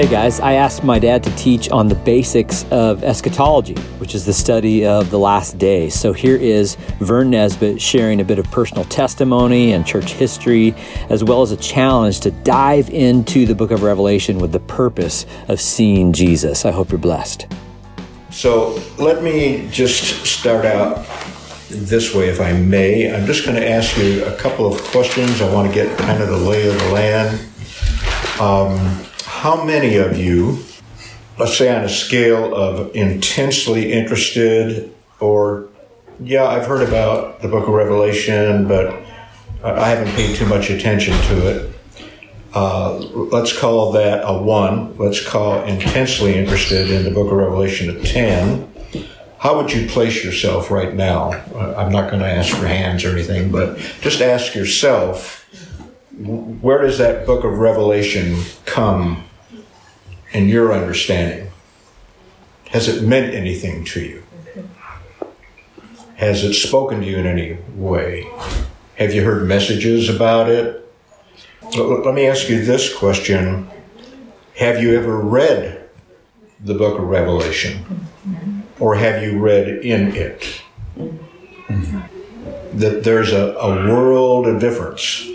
Hey guys, I asked my dad to teach on the basics of eschatology, which is the study of the last days. So here is Vern Nesbitt sharing a bit of personal testimony and church history, as well as a challenge to dive into the book of Revelation with the purpose of seeing Jesus. I hope you're blessed. So let me just start out this way, if I may. I'm just going to ask you a couple of questions. I want to get kind of the lay of the land. Um, how many of you, let's say on a scale of intensely interested or, yeah, I've heard about the book of Revelation, but I haven't paid too much attention to it. Uh, let's call that a one. Let's call intensely interested in the book of Revelation a 10. How would you place yourself right now? I'm not going to ask for hands or anything, but just ask yourself where does that book of Revelation come in your understanding? Has it meant anything to you? Has it spoken to you in any way? Have you heard messages about it? Let me ask you this question Have you ever read the book of Revelation? Or have you read in it? That there's a, a world of difference.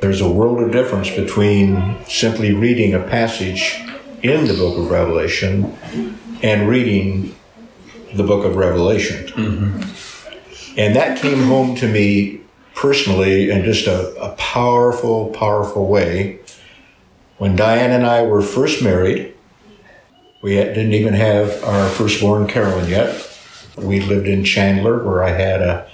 There's a world of difference between simply reading a passage in the book of Revelation and reading the book of Revelation. Mm-hmm. And that came home to me personally in just a, a powerful, powerful way. When Diane and I were first married, we didn't even have our firstborn Carolyn yet. We lived in Chandler, where I had a,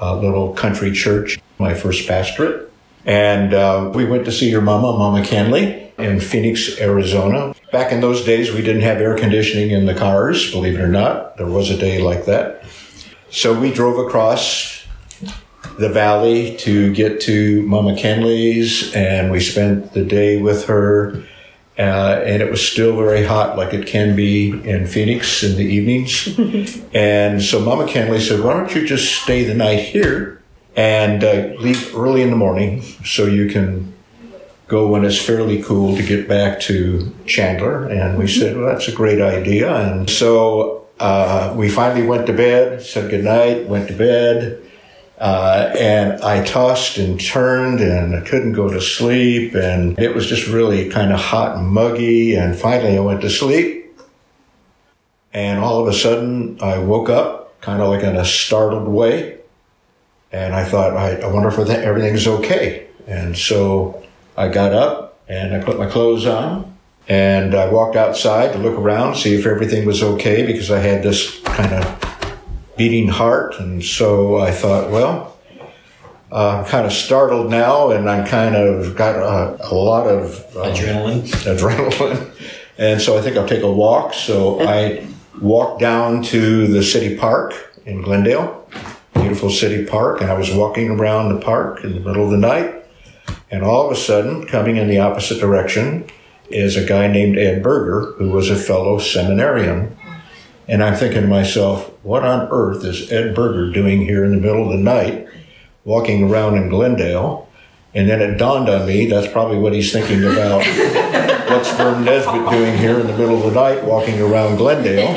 a little country church, my first pastorate. And uh, we went to see your mama, Mama Kenley, in Phoenix, Arizona. Back in those days, we didn't have air conditioning in the cars, believe it or not. There was a day like that. So we drove across the valley to get to Mama Kenley's, and we spent the day with her. Uh, and it was still very hot, like it can be in Phoenix in the evenings. and so Mama Kenley said, "Why don't you just stay the night here and uh, leave early in the morning so you can go when it's fairly cool to get back to Chandler?" And we said, "Well, that's a great idea." And so uh, we finally went to bed, said good night, went to bed. Uh, and I tossed and turned and I couldn't go to sleep. And it was just really kind of hot and muggy. And finally I went to sleep. And all of a sudden I woke up kind of like in a startled way. And I thought, I, I wonder if everything's okay. And so I got up and I put my clothes on and I walked outside to look around, see if everything was okay because I had this kind of beating heart. And so I thought, well, uh, I'm kind of startled now, and I'm kind of got a, a lot of um, adrenaline. Adrenaline. And so I think I'll take a walk. So I walked down to the city park in Glendale, beautiful city park, and I was walking around the park in the middle of the night. And all of a sudden, coming in the opposite direction, is a guy named Ed Berger, who was a fellow seminarian and I'm thinking to myself, what on earth is Ed Berger doing here in the middle of the night, walking around in Glendale? And then it dawned on me that's probably what he's thinking about. What's Vern Nesbitt doing here in the middle of the night, walking around Glendale?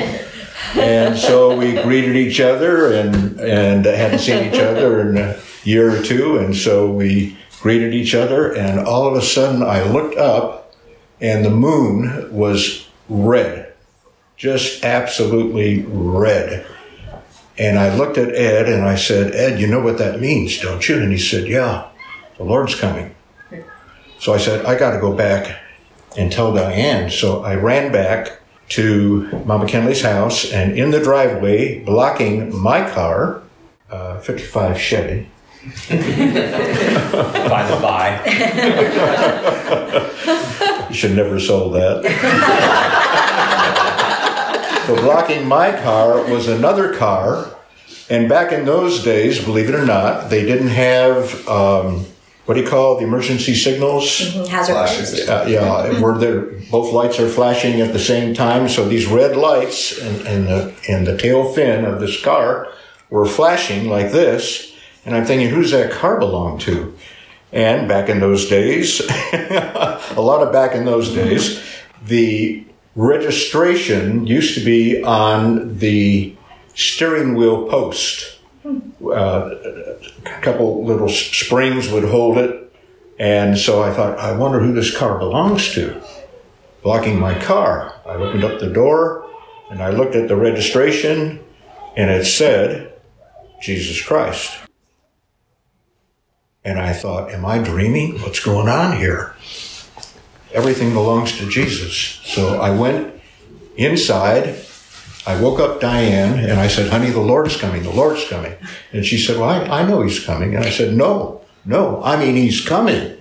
And so we greeted each other and and hadn't seen each other in a year or two, and so we greeted each other. And all of a sudden, I looked up, and the moon was red just absolutely red. And I looked at Ed and I said, Ed, you know what that means, don't you? And he said, Yeah, the Lord's coming. So I said, I got to go back and tell Diane. So I ran back to Mama Kenley's house and in the driveway, blocking my car, uh, 55 Chevy. by the by. you should never have sold that. So blocking my car was another car. And back in those days, believe it or not, they didn't have um, what do you call the emergency signals? Mm-hmm. Hazard lights. Uh, yeah, where the both lights are flashing at the same time. So these red lights and, and the and the tail fin of this car were flashing like this. And I'm thinking, who's that car belong to? And back in those days, a lot of back in those days, the registration used to be on the steering wheel post. Uh, a couple little springs would hold it. And so I thought, I wonder who this car belongs to. Blocking my car. I opened up the door and I looked at the registration and it said, Jesus Christ. And I thought, am I dreaming? What's going on here? Everything belongs to Jesus. So I went inside. I woke up Diane and I said, honey, the Lord is coming. The Lord's coming. And she said, well, I, I know he's coming. And I said, no, no, I mean, he's coming.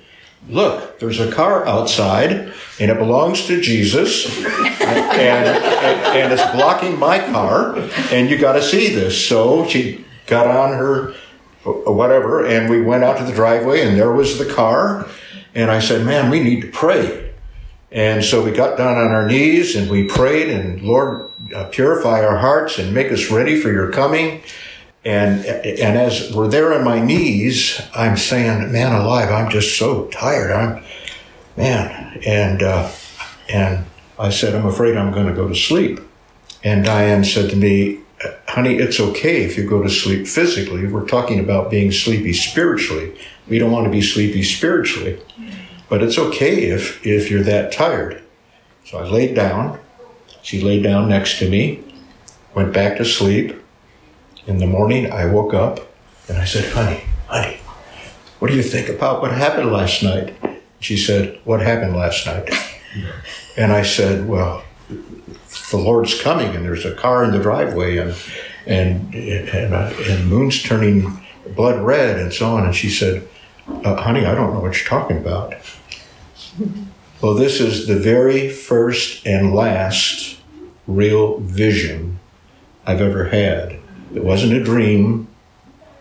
Look, there's a car outside and it belongs to Jesus and, and, and it's blocking my car and you got to see this. So she got on her whatever, and we went out to the driveway, and there was the car. And I said, Man, we need to pray. And so we got down on our knees and we prayed, and Lord, uh, purify our hearts and make us ready for your coming. And, and as we're there on my knees, I'm saying, man alive, I'm just so tired. I'm, man. And, uh, and I said, I'm afraid I'm going to go to sleep. And Diane said to me, honey, it's okay if you go to sleep physically. We're talking about being sleepy spiritually. We don't want to be sleepy spiritually. But it's okay if, if you're that tired. So I laid down. She laid down next to me, went back to sleep. In the morning, I woke up and I said, honey, honey, what do you think about what happened last night? She said, what happened last night? And I said, well, the Lord's coming, and there's a car in the driveway, and and and, uh, and Moon's turning blood red, and so on. And she said, uh, "Honey, I don't know what you're talking about." well, this is the very first and last real vision I've ever had. It wasn't a dream;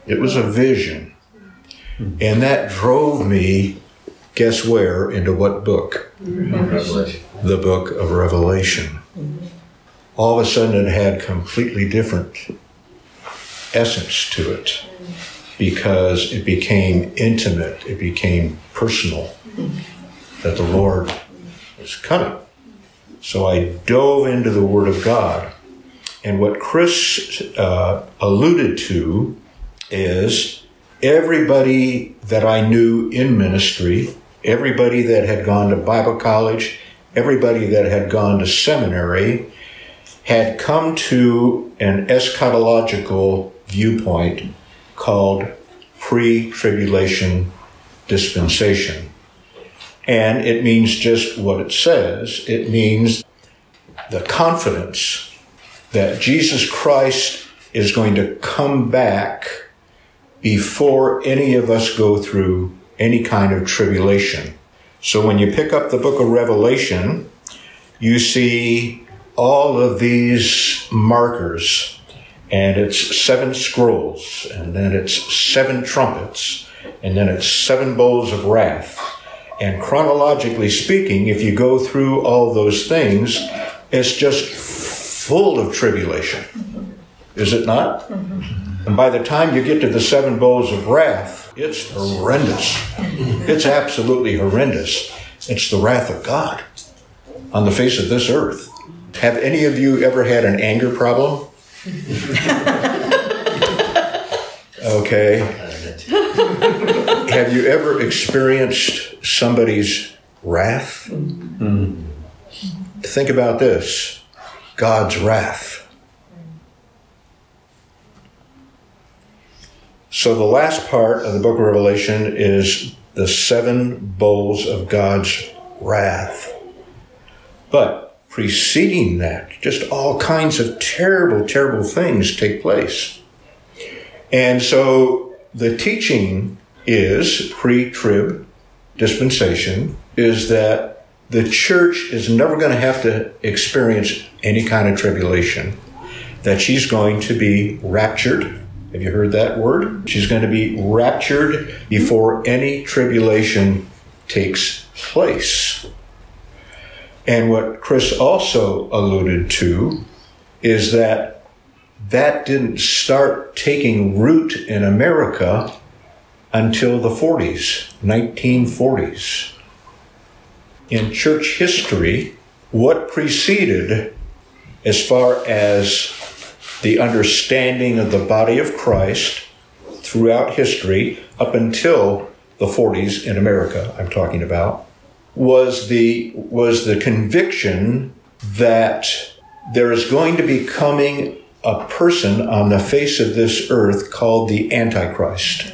it was a vision, and that drove me. Guess where? Into what book? Revelation. The book of Revelation all of a sudden it had completely different essence to it because it became intimate, it became personal, that the Lord was coming. So I dove into the Word of God. And what Chris uh, alluded to is everybody that I knew in ministry, everybody that had gone to Bible college, everybody that had gone to seminary, had come to an eschatological viewpoint called pre tribulation dispensation. And it means just what it says it means the confidence that Jesus Christ is going to come back before any of us go through any kind of tribulation. So when you pick up the book of Revelation, you see all of these markers, and it's seven scrolls, and then it's seven trumpets, and then it's seven bowls of wrath. And chronologically speaking, if you go through all those things, it's just full of tribulation. Is it not? And by the time you get to the seven bowls of wrath, it's horrendous. It's absolutely horrendous. It's the wrath of God on the face of this earth. Have any of you ever had an anger problem? okay. Have you ever experienced somebody's wrath? Mm. Think about this God's wrath. So, the last part of the book of Revelation is the seven bowls of God's wrath. But preceding that, just all kinds of terrible, terrible things take place. And so the teaching is pre trib dispensation is that the church is never going to have to experience any kind of tribulation, that she's going to be raptured. Have you heard that word? She's going to be raptured before any tribulation takes place. And what Chris also alluded to is that that didn't start taking root in America until the 40s, 1940s. In church history, what preceded as far as the understanding of the body of Christ throughout history up until the 40s in America I'm talking about was the was the conviction that there is going to be coming a person on the face of this earth called the Antichrist.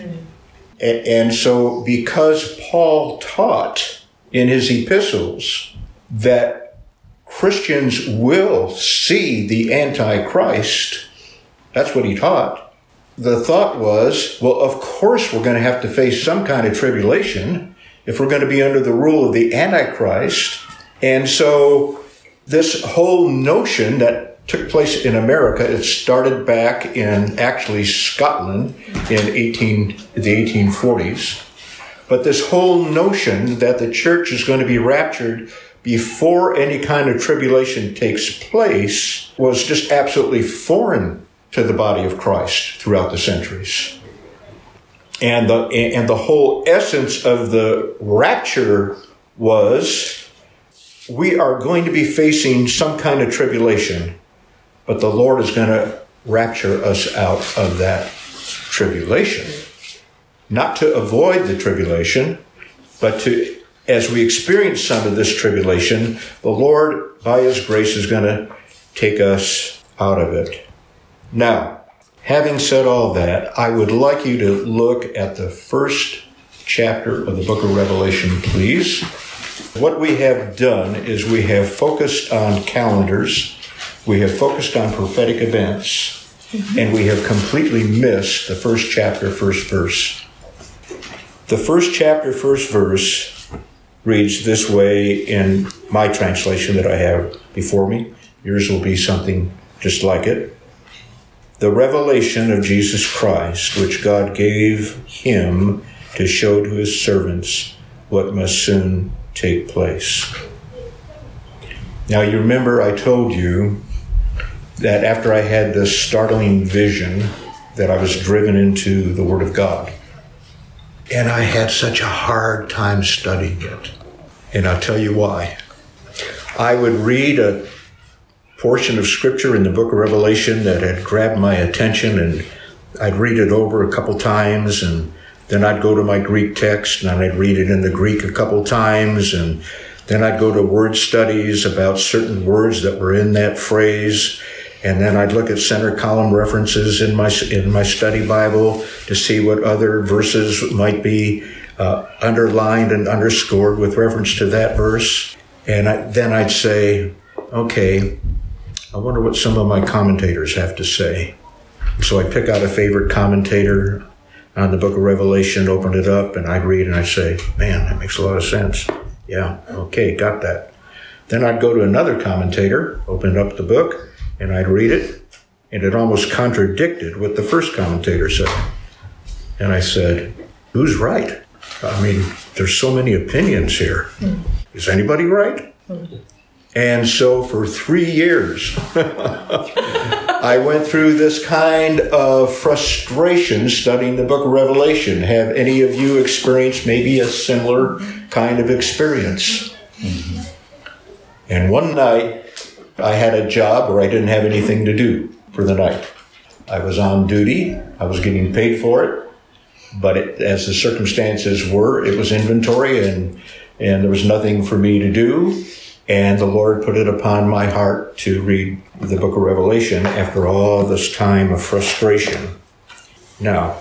And, and so, because Paul taught in his epistles that Christians will see the Antichrist, that's what he taught. The thought was, well, of course we're going to have to face some kind of tribulation if we're going to be under the rule of the Antichrist. And so, this whole notion that took place in America. It started back in actually Scotland in 18, the 1840s. But this whole notion that the church is going to be raptured before any kind of tribulation takes place was just absolutely foreign to the body of Christ throughout the centuries. And the, and the whole essence of the rapture was we are going to be facing some kind of tribulation but the Lord is going to rapture us out of that tribulation. Not to avoid the tribulation, but to, as we experience some of this tribulation, the Lord, by His grace, is going to take us out of it. Now, having said all that, I would like you to look at the first chapter of the book of Revelation, please. What we have done is we have focused on calendars we have focused on prophetic events mm-hmm. and we have completely missed the first chapter, first verse. The first chapter, first verse reads this way in my translation that I have before me. Yours will be something just like it. The revelation of Jesus Christ, which God gave him to show to his servants what must soon take place. Now, you remember I told you that after I had this startling vision, that I was driven into the Word of God. And I had such a hard time studying it. And I'll tell you why. I would read a portion of Scripture in the book of Revelation that had grabbed my attention, and I'd read it over a couple times, and then I'd go to my Greek text and I'd read it in the Greek a couple times, and then I'd go to word studies about certain words that were in that phrase and then I'd look at center column references in my in my study Bible to see what other verses might be uh, underlined and underscored with reference to that verse. And I, then I'd say, okay, I wonder what some of my commentators have to say. So I pick out a favorite commentator on the book of Revelation, open it up, and I'd read and I'd say, man, that makes a lot of sense. Yeah, okay, got that. Then I'd go to another commentator, open up the book, and I'd read it, and it almost contradicted what the first commentator said. And I said, Who's right? I mean, there's so many opinions here. Hmm. Is anybody right? Hmm. And so for three years, I went through this kind of frustration studying the book of Revelation. Have any of you experienced maybe a similar kind of experience? Mm-hmm. And one night, I had a job where I didn't have anything to do for the night. I was on duty, I was getting paid for it, but it, as the circumstances were, it was inventory and, and there was nothing for me to do. And the Lord put it upon my heart to read the book of Revelation after all this time of frustration. Now,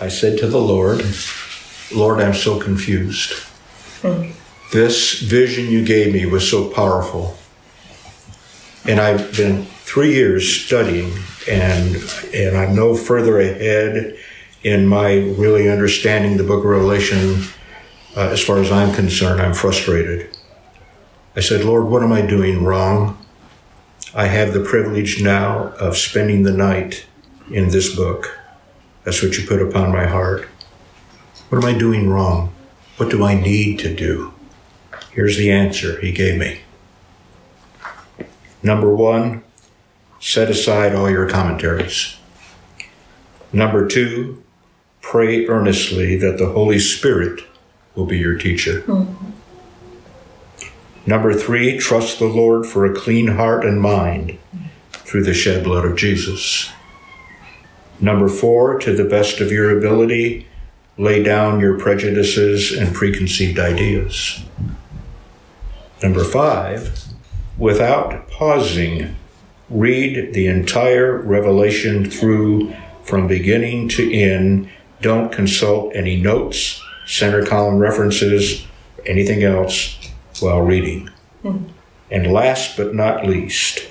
I said to the Lord, Lord, I'm so confused. This vision you gave me was so powerful. And I've been three years studying, and and I'm no further ahead in my really understanding the Book of Revelation. Uh, as far as I'm concerned, I'm frustrated. I said, Lord, what am I doing wrong? I have the privilege now of spending the night in this book. That's what you put upon my heart. What am I doing wrong? What do I need to do? Here's the answer he gave me. Number one, set aside all your commentaries. Number two, pray earnestly that the Holy Spirit will be your teacher. Mm-hmm. Number three, trust the Lord for a clean heart and mind through the shed blood of Jesus. Number four, to the best of your ability, lay down your prejudices and preconceived ideas. Number five, without pausing, read the entire revelation through from beginning to end. Don't consult any notes, center column references, anything else while reading. And last but not least,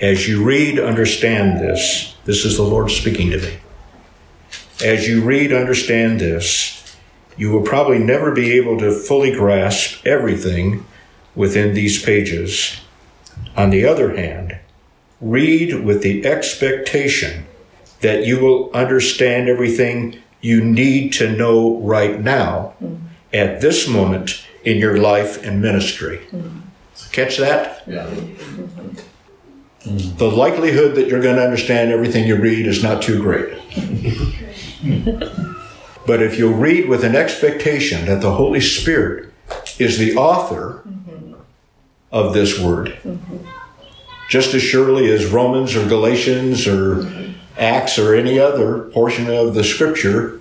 as you read, understand this. This is the Lord speaking to me. As you read, understand this. You will probably never be able to fully grasp everything within these pages. On the other hand, read with the expectation that you will understand everything you need to know right now at this moment in your life and ministry. Catch that? Yeah. The likelihood that you're going to understand everything you read is not too great. but if you read with an expectation that the Holy Spirit is the author of this word, just as surely as Romans or Galatians or Acts or any other portion of the scripture,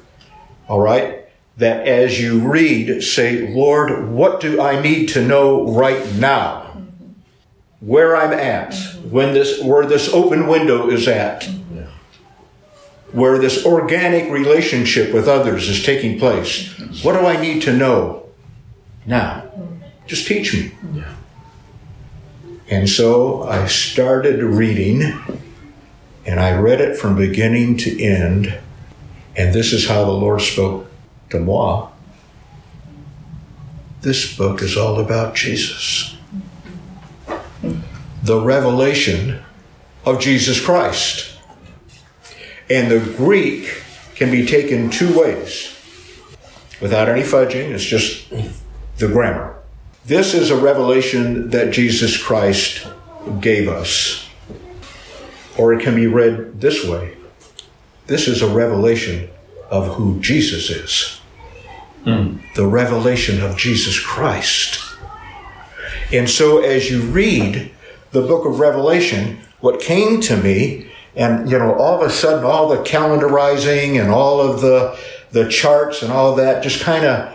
all right, that as you read, say, Lord, what do I need to know right now? Where I'm at, when this, where this open window is at, where this organic relationship with others is taking place. What do I need to know now? Just teach me. And so I started reading, and I read it from beginning to end, and this is how the Lord spoke to moi. This book is all about Jesus. The revelation of Jesus Christ. And the Greek can be taken two ways. Without any fudging, it's just the grammar. This is a revelation that Jesus Christ gave us. Or it can be read this way this is a revelation of who Jesus is. Hmm. The revelation of Jesus Christ. And so as you read the book of Revelation, what came to me, and you know, all of a sudden all the calendarizing and all of the the charts and all that just kind of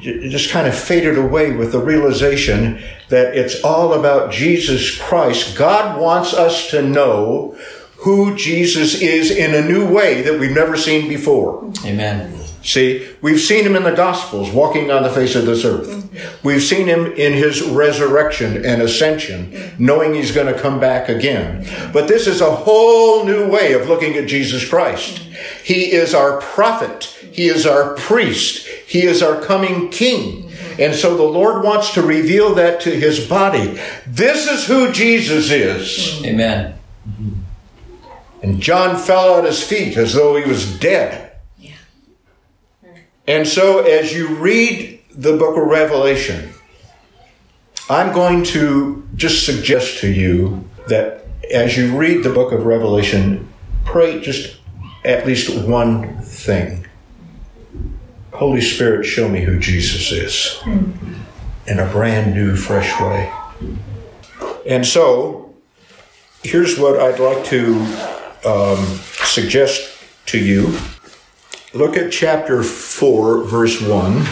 just kind of faded away with the realization that it's all about Jesus Christ. God wants us to know who Jesus is in a new way that we've never seen before. Amen. See, we've seen him in the Gospels walking on the face of this earth. We've seen him in his resurrection and ascension, knowing he's going to come back again. But this is a whole new way of looking at Jesus Christ. He is our prophet. He is our priest. He is our coming king. And so the Lord wants to reveal that to his body. This is who Jesus is. Amen. And John fell at his feet as though he was dead. And so, as you read the book of Revelation, I'm going to just suggest to you that as you read the book of Revelation, pray just at least one thing. Holy Spirit, show me who Jesus is in a brand new, fresh way. And so, here's what I'd like to um, suggest to you. Look at chapter 4, verse 1.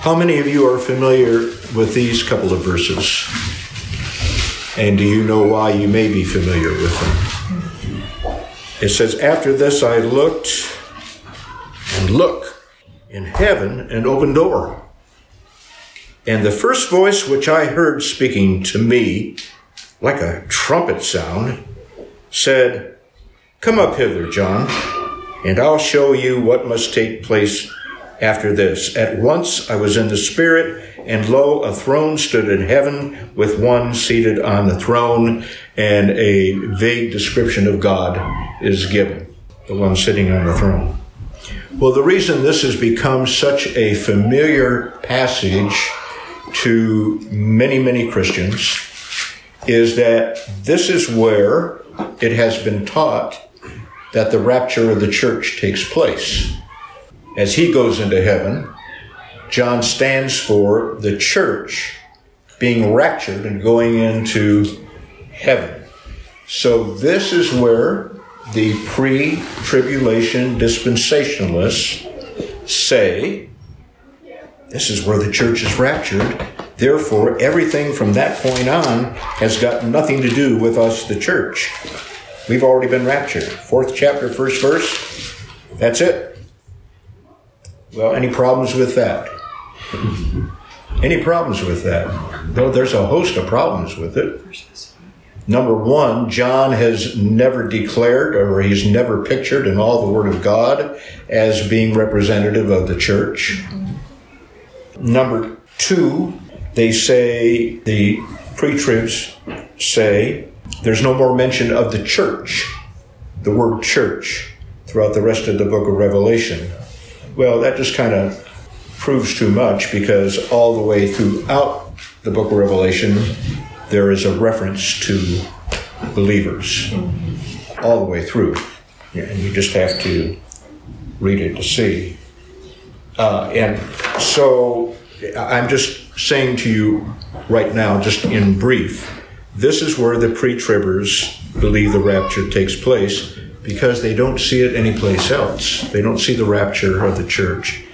How many of you are familiar with these couple of verses? And do you know why you may be familiar with them? It says, After this I looked, and look, in heaven an open door. And the first voice which I heard speaking to me, like a trumpet sound, said, Come up hither, John and I'll show you what must take place after this. At once I was in the Spirit, and lo, a throne stood in heaven with one seated on the throne, and a vague description of God is given, the one sitting on the throne. Well, the reason this has become such a familiar passage to many, many Christians is that this is where it has been taught that the rapture of the church takes place. As he goes into heaven, John stands for the church being raptured and going into heaven. So this is where the pre-tribulation dispensationalists say this is where the church is raptured. Therefore, everything from that point on has got nothing to do with us, the church. We've already been raptured. Fourth chapter, first verse. That's it. Well, any problems with that? Any problems with that? Though there's a host of problems with it. Number one, John has never declared or he's never pictured in all the Word of God as being representative of the church. Number two, they say, the pre tribs say, there's no more mention of the church, the word church, throughout the rest of the book of Revelation. Well, that just kind of proves too much because all the way throughout the book of Revelation, there is a reference to believers all the way through. And you just have to read it to see. Uh, and so I'm just saying to you right now, just in brief, this is where the pre tribbers believe the rapture takes place because they don't see it anyplace else. They don't see the rapture of the church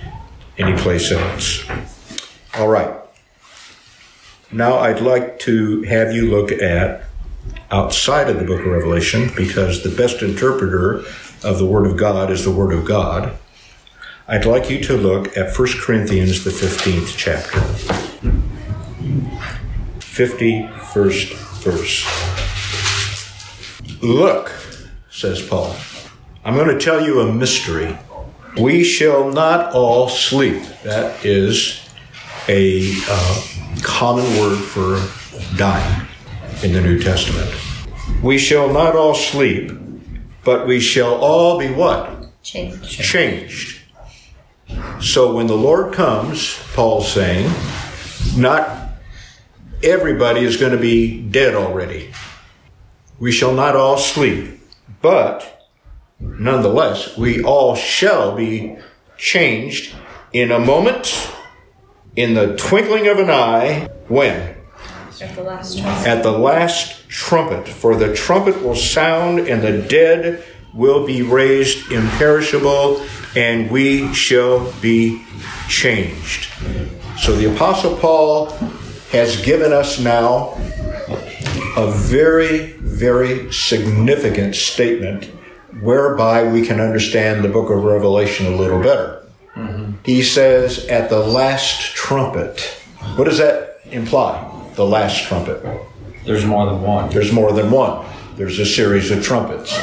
anyplace else. All right. Now I'd like to have you look at outside of the book of Revelation because the best interpreter of the Word of God is the Word of God. I'd like you to look at 1 Corinthians, the 15th chapter. 51st verse. Look, says Paul, I'm going to tell you a mystery. We shall not all sleep. That is a uh, common word for dying in the New Testament. We shall not all sleep, but we shall all be what? Changed. Changed. So when the Lord comes, Paul's saying, not everybody is going to be dead already. We shall not all sleep, but nonetheless, we all shall be changed in a moment, in the twinkling of an eye, when? At the last trumpet. At the last trumpet, for the trumpet will sound, and the dead will be raised imperishable, and we shall be changed. So the Apostle Paul has given us now a very, very significant statement whereby we can understand the book of Revelation a little better. Mm-hmm. He says, at the last trumpet. What does that imply? The last trumpet. There's more than one. There's more than one. There's a series of trumpets.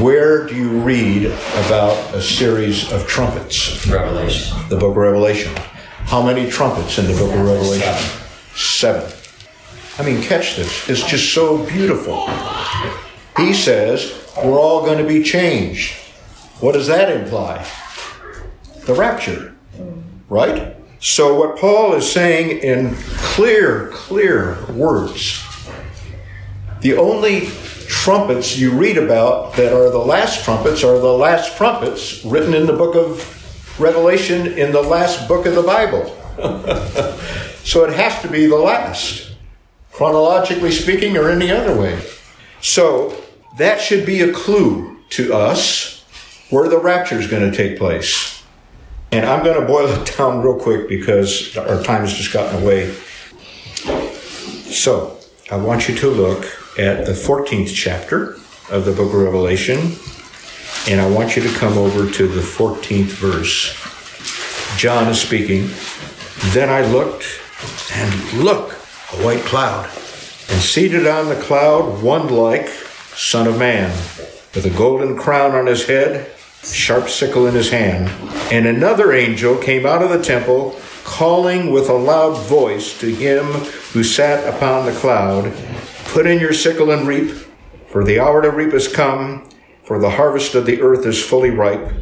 Where do you read about a series of trumpets? Revelation. The book of Revelation. How many trumpets in the book of Revelation? Seven. I mean, catch this. It's just so beautiful. He says, we're all going to be changed. What does that imply? The rapture, right? So, what Paul is saying in clear, clear words, the only trumpets you read about that are the last trumpets are the last trumpets written in the book of Revelation in the last book of the Bible. so it has to be the last, chronologically speaking, or any other way. So that should be a clue to us where the rapture is going to take place. And I'm going to boil it down real quick because our time has just gotten away. So I want you to look at the 14th chapter of the book of Revelation, and I want you to come over to the 14th verse. John is speaking. Then I looked, and look, a white cloud, and seated on the cloud, one like Son of Man, with a golden crown on his head, sharp sickle in his hand. And another angel came out of the temple, calling with a loud voice to him who sat upon the cloud, Put in your sickle and reap, for the hour to reap is come, for the harvest of the earth is fully ripe.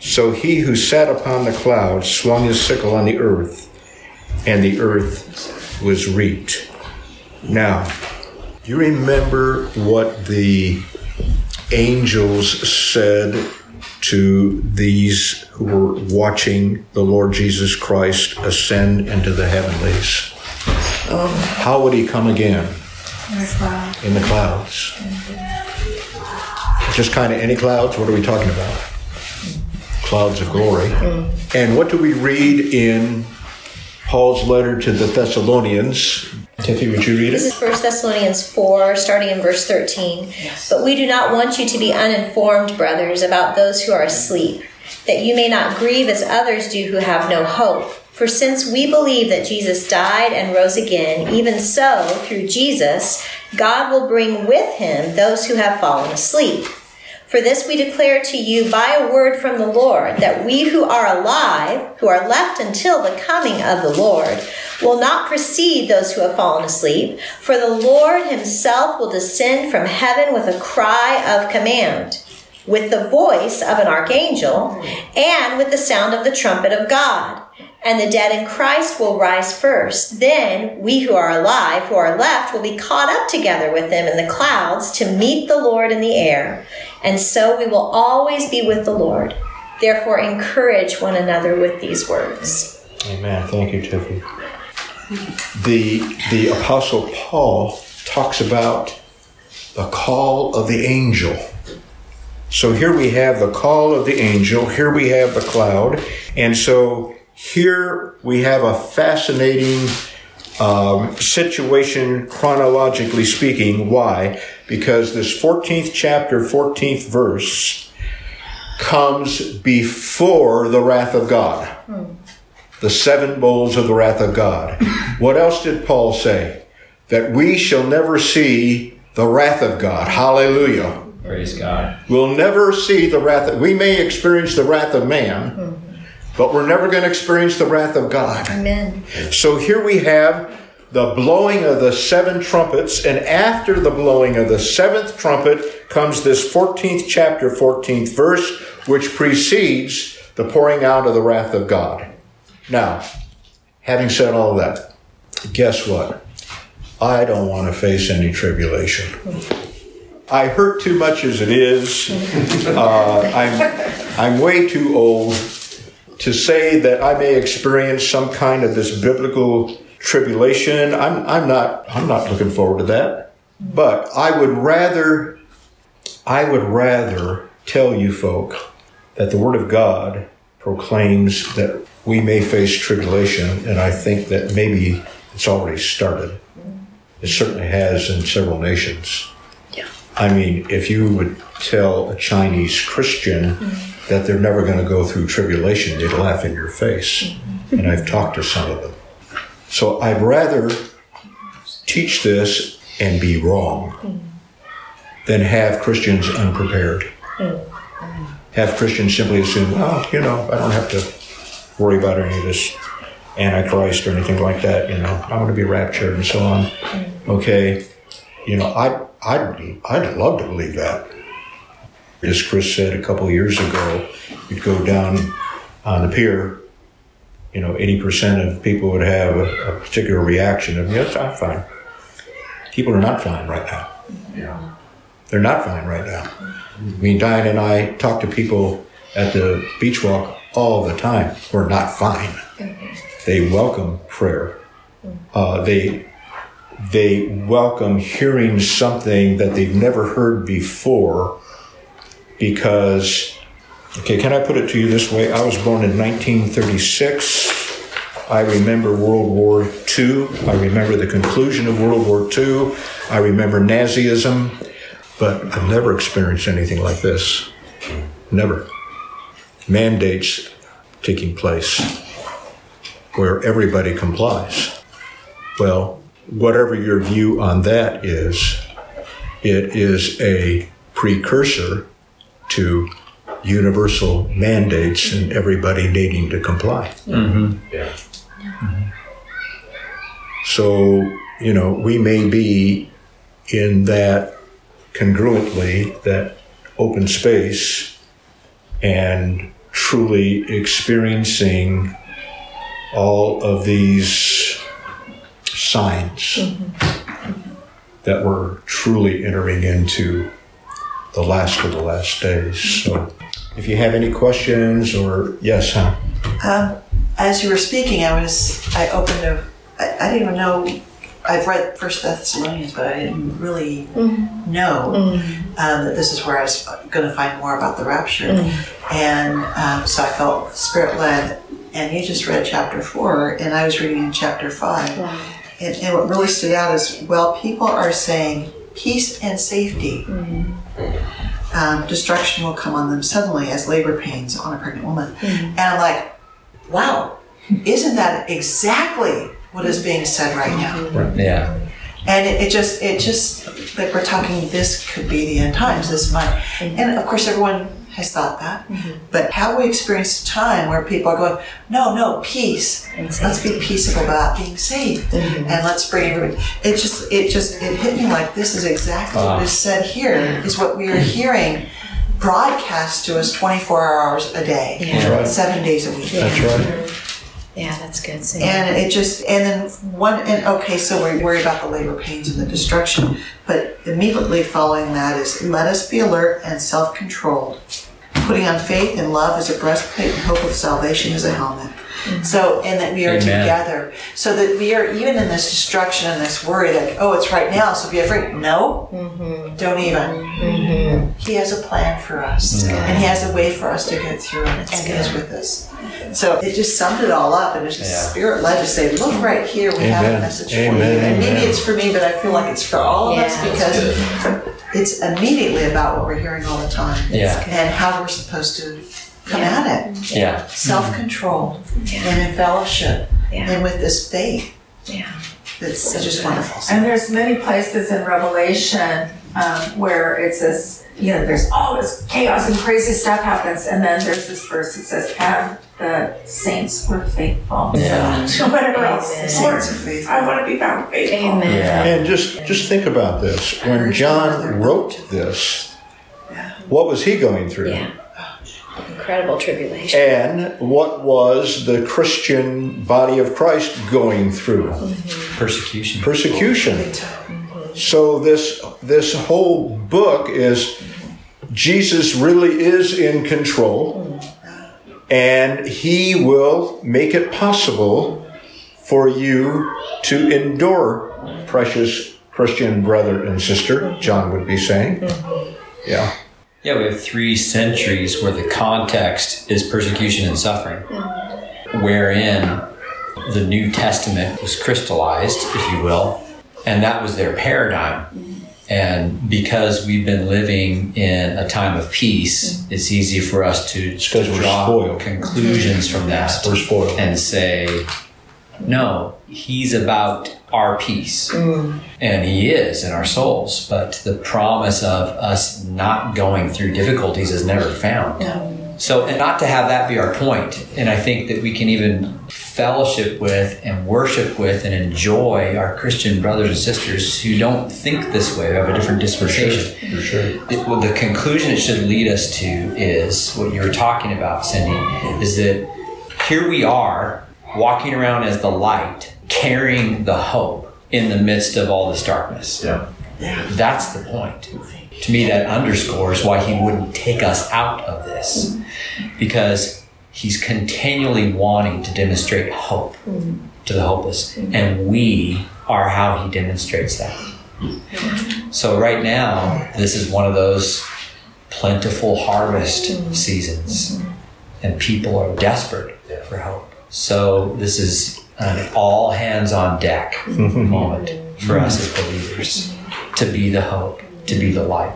So he who sat upon the cloud swung his sickle on the earth, and the earth was reaped. Now, do you remember what the angels said to these who were watching the Lord Jesus Christ ascend into the heavenlies? Um, How would he come again? In the clouds. Just kind of any clouds? What are we talking about? Clouds of glory. Mm. And what do we read in Paul's letter to the Thessalonians? Tiffy, would you read This it? is 1 Thessalonians 4, starting in verse 13. But we do not want you to be uninformed, brothers, about those who are asleep, that you may not grieve as others do who have no hope. For since we believe that Jesus died and rose again, even so, through Jesus, God will bring with him those who have fallen asleep. For this we declare to you by a word from the Lord, that we who are alive, who are left until the coming of the Lord, will not precede those who have fallen asleep. For the Lord himself will descend from heaven with a cry of command, with the voice of an archangel, and with the sound of the trumpet of God. And the dead in Christ will rise first. Then we who are alive, who are left, will be caught up together with them in the clouds to meet the Lord in the air. And so we will always be with the Lord. Therefore, encourage one another with these words. Amen. Thank you, Tiffy. The, the Apostle Paul talks about the call of the angel. So here we have the call of the angel, here we have the cloud, and so here we have a fascinating um, situation chronologically speaking. Why? Because this 14th chapter, 14th verse comes before the wrath of God. The seven bowls of the wrath of God. What else did Paul say? That we shall never see the wrath of God. Hallelujah. Praise God. We'll never see the wrath. Of, we may experience the wrath of man, but we're never going to experience the wrath of God. Amen. So here we have the blowing of the seven trumpets, and after the blowing of the seventh trumpet comes this 14th chapter, 14th verse, which precedes the pouring out of the wrath of God. Now, having said all that, guess what? I don't want to face any tribulation. I hurt too much as it is. Uh, I'm, I'm way too old to say that I may experience some kind of this biblical tribulation. I'm, I'm not, I'm not looking forward to that. But I would rather, I would rather tell you folk that the Word of God proclaims that we may face tribulation, and I think that maybe it's already started. It certainly has in several nations. Yeah. I mean, if you would tell a Chinese Christian mm-hmm. That they're never going to go through tribulation, they'd laugh in your face. Mm-hmm. And I've talked to some of them. So I'd rather teach this and be wrong mm-hmm. than have Christians unprepared. Mm-hmm. Have Christians simply assume, oh, you know, I don't have to worry about any of this Antichrist or anything like that. You know, I'm going to be raptured and so on. Okay, you know, I I'd I'd love to believe that. As Chris said a couple years ago, you'd go down on the pier. You know, eighty percent of people would have a, a particular reaction of yes, I'm fine. People are not fine right now. Yeah. They're not fine right now. I mean, Diane and I talk to people at the beach walk all the time who are not fine. They welcome prayer. Uh, they they welcome hearing something that they've never heard before because okay can i put it to you this way? I was born in 1936 i remember world war ii i remember the conclusion of world war ii i remember nazism but i've never experienced anything like this. Never. Mandates taking place where everybody complies. Well whatever your view on that is, it is a precursor to universal mandates and everybody needing to comply. Yeah. Mm-hmm. Mm-hmm. So, you know, we may be in that congruently, that open space, and truly experiencing all of these signs mm-hmm. that we're truly entering into the last of the last days. So, if you have any questions or yes, huh? Um, as you were speaking, I was I opened a I, I didn't even know I've read First Thessalonians, but I didn't really Mm-hmm. know um, that this is where I was going to find more about the rapture, Mm-hmm. and um, so I felt spirit led. And you just read chapter four, and I was reading in chapter five. And, and what really stood out is well, people are saying peace and safety. Um, destruction will come on them suddenly as labor pains on a pregnant woman. Mm-hmm. And I'm like, wow, isn't that exactly what is being said right now? Mm-hmm. Yeah. And it, it just, it just, like we're talking, this could be the end times, this might. Mm-hmm. And of course, everyone has thought that. But how we experience a time where people are going, no, no, peace. Let's be peaceable about being safe. Mm-hmm. And let's bring everybody. It just, it just, it hit me like this is exactly what ah. is said here, is what we are hearing broadcast to us 24 hours a day, Yeah. right. seven days a week. That's right. Yeah, that's good. Sam. And it just, and then one, and okay, so we worry about the labor pains and the destruction, but immediately following that is let us be alert and self controlled, putting on faith and love as a breastplate and hope of salvation as a helmet. So, and that we are Amen. together, so that we are even in this destruction and this worry, like, oh, it's right now, so be afraid. No, don't even. He has a plan for us, mm-hmm. and He has a way for us to get through it, and He is with us. So it just summed it all up, and it's just Yeah. spirit led to say, look right here, we have a Amen. message for you. And maybe it's for me, but I feel like it's for all of us because it's immediately about what we're hearing all the time. Yeah. And how we're supposed to come at it. Yeah. Self control and in fellowship Yeah. and with this faith. yeah. It's, it's just wonderful. And there's many places in Revelation um, where it says, you know, there's all this chaos and crazy stuff happens, and then there's this verse that says, "And the saints were faithful." Yeah. So whatever else, Amen. the Saints are Lord. I want to be found faithful. Amen. Yeah. And just just think about this. When John wrote this, what was he going through? Yeah. Incredible tribulation. And what was the Christian body of Christ going through? Mm-hmm. Persecution. Persecution. Mm-hmm. So this this whole book is Jesus really is in control and he will make it possible for you to endure precious Christian brother and sister, John would be saying. Yeah. Yeah, we have three centuries where the context is persecution and suffering, wherein the New Testament was crystallized, if you will, and that was their paradigm. And because we've been living in a time of peace, mm-hmm. it's easy for us to, we're draw spoiled. conclusions from that We're spoiled. and say, no, he's about our peace. Mm. And he is in our souls. But the promise of us not going through difficulties is never found. So, and not to have that be our. And I think that we can even fellowship with and worship with and enjoy our Christian brothers and sisters who don't think this way, who have a different dispensation. For sure. It, well, the conclusion it should lead us to is what you were talking about, Cindy, is that here we are walking around as the light, carrying the hope in the midst of all this darkness. Yeah. That's the point. To me, that underscores why he wouldn't take us out of this because he's continually wanting to demonstrate hope to the hopeless, and we are how he demonstrates that. So, right now, this is one of those plentiful harvest seasons, and people are desperate for hope. So, this is an all hands on deck moment for us as believers to be the hope, to be the light.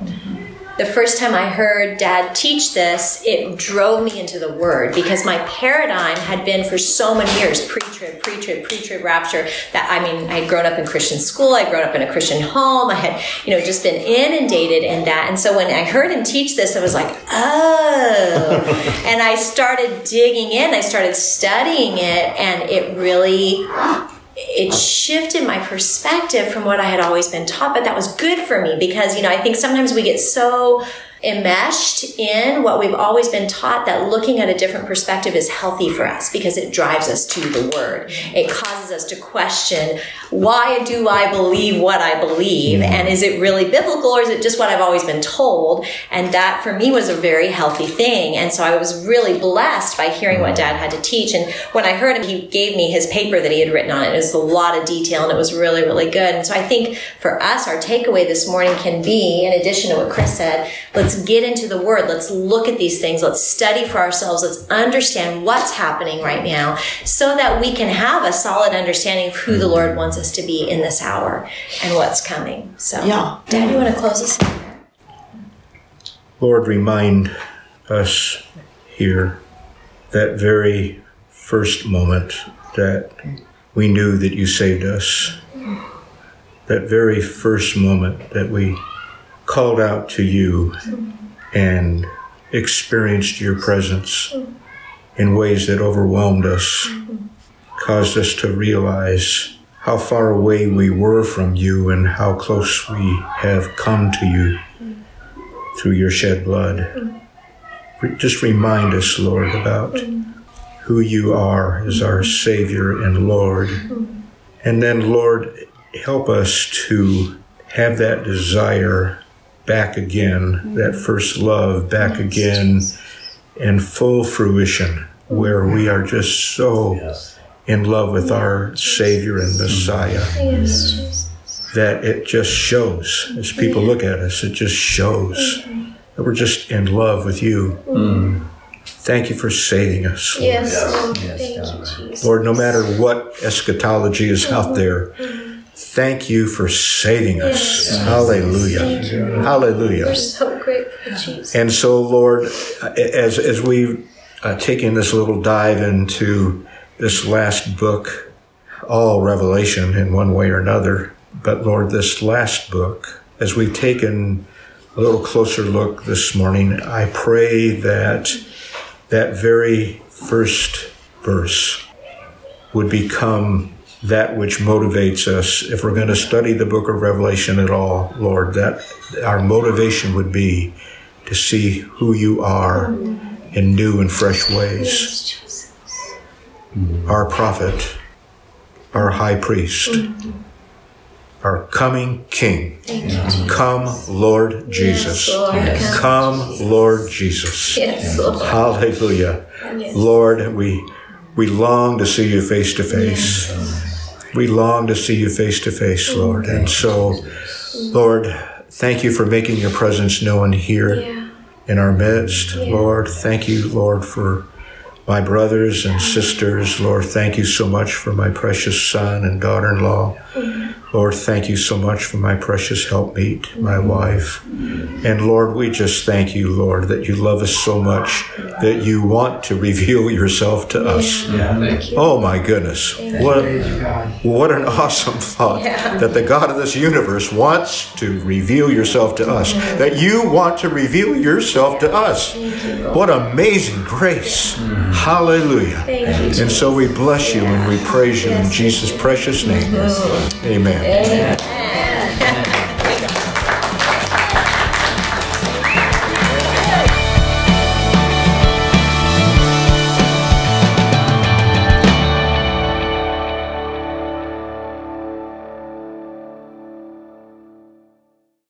the first time I heard dad teach this, it drove me into the word because my paradigm had been for so many years pre trib, pre trib, pre trib rapture that I mean, I had grown up in Christian school, I'd grown up in a Christian home, I had, you know, just been inundated in that. And so when I heard him teach this, I was like, oh. and I started digging in, I started studying it, and it really it shifted my perspective from what I had always been taught, but that was good for me because, you know, I think sometimes we get so enmeshed in what we've always been taught that looking at a different perspective is healthy for us because it drives us to the word. It causes us to question why do I believe what I believe mm-hmm. and is it really biblical or is it just what I've always been told? And that for me was a very healthy thing. And so I was really blessed by hearing what dad had to teach. And when I heard him, he gave me his paper that he had written on it. It was a lot of detail and it was really, really good. And so I think for us, our takeaway this morning can be, in addition to what Chris said, let's get into the word. Let's look at these things. Let's study for ourselves. Let's understand what's happening right now so that we can have a solid understanding of who the Lord wants us to be in this hour and what's coming. So, Yeah. Dad, you want to close us? Lord, remind us here that very first moment that we knew that you saved us, that very first moment that we called out to you and experienced your presence in ways that overwhelmed us, caused us to realize how far away we were from you and how close we have come to you through your shed blood. Just remind us, Lord, about who you are as our Savior and Lord. And then, Lord, help us to have that desire back again, that mm-hmm. first love back again in full fruition, where we are mm-hmm. just so in love with our Savior and Messiah. Yes, that it just shows as people look at us it just shows mm-hmm. that we're just in love with you. Thank you for saving us Lord. Yes, Lord. Yes, Thank God. you, Jesus. lord no matter what eschatology is out there thank you for saving us. Hallelujah. Hallelujah. We're so grateful, Jesus. and so, Lord, as as we've uh, taken this little dive into this last book, all Revelation in one way or another, but Lord, this last book, as we've taken a little closer look this morning, I pray that that very first verse would become that which motivates us if we're going to study the book of Revelation at all, Lord, that our motivation would be to see who you are in new and fresh ways. Mm-hmm. Our prophet, our high priest, mm-hmm. our coming king. Come, Lord Jesus. Yes, Lord. Come, Lord Jesus. Yes, Lord. Hallelujah. Lord, we we long to see you face to face. We long to see you face to face, Lord. And so, Lord, thank you for making your presence known here Yeah. in our midst. Lord, thank you, Lord, for my brothers and sisters. Lord, thank you so much for my precious son and daughter in law. Lord, thank you so much for my precious helpmeet, my wife. And Lord, we just thank you, Lord, that you love us so much that you want to reveal yourself to us. Yeah, Oh my goodness. What, what an awesome thought Yeah. that the God of this universe wants to reveal yourself to us, that you want to reveal yourself to us. What amazing grace. Mm-hmm. Hallelujah. Thank you, And so we bless you and we praise you in Jesus' precious name. Amen. Amen.